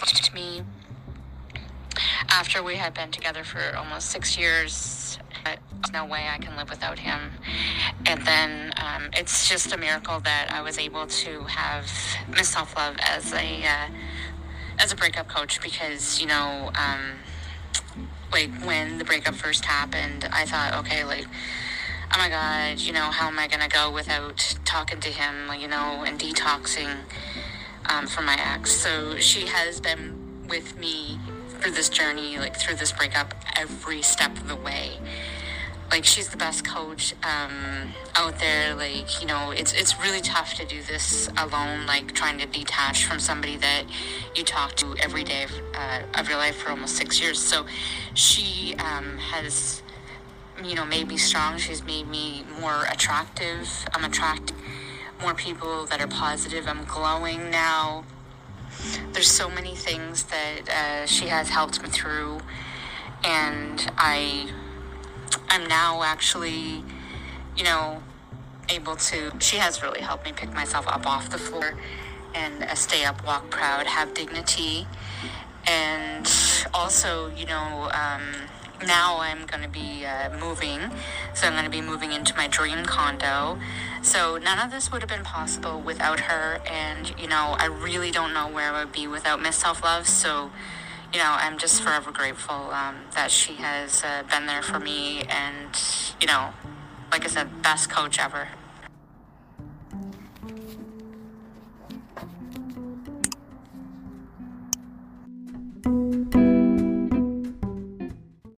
to me after we had been together for almost six years. There's no way I can live without him. And then um, it's just a miracle that I was able to have Miss Self Love as a uh, as a breakup coach because you know, um, like when the breakup first happened, I thought, okay, like oh my god, you know, how am I gonna go without talking to him, you know, and detoxing um, from my ex? So she has been with me through this journey, like through this breakup, every step of the way. Like she's the best coach um, out there. Like you know, it's it's really tough to do this alone. Like trying to detach from somebody that you talk to every day of, uh, of your life for almost six years. So she um, has you know, made me strong. She's made me more attractive. I'm attracting more people that are positive. I'm glowing now. There's so many things that uh, she has helped me through, and I, I'm now actually, you know, able to. She has really helped me pick myself up off the floor, and uh, stay up, walk proud, have dignity, and also, you know. Um, now I'm going to be uh, moving. So I'm going to be moving into my dream condo. So none of this would have been possible without her. And, you know, I really don't know where I would be without Miss Self Love. So, you know, I'm just forever grateful um, that she has uh, been there for me. And, you know, like I said, best coach ever.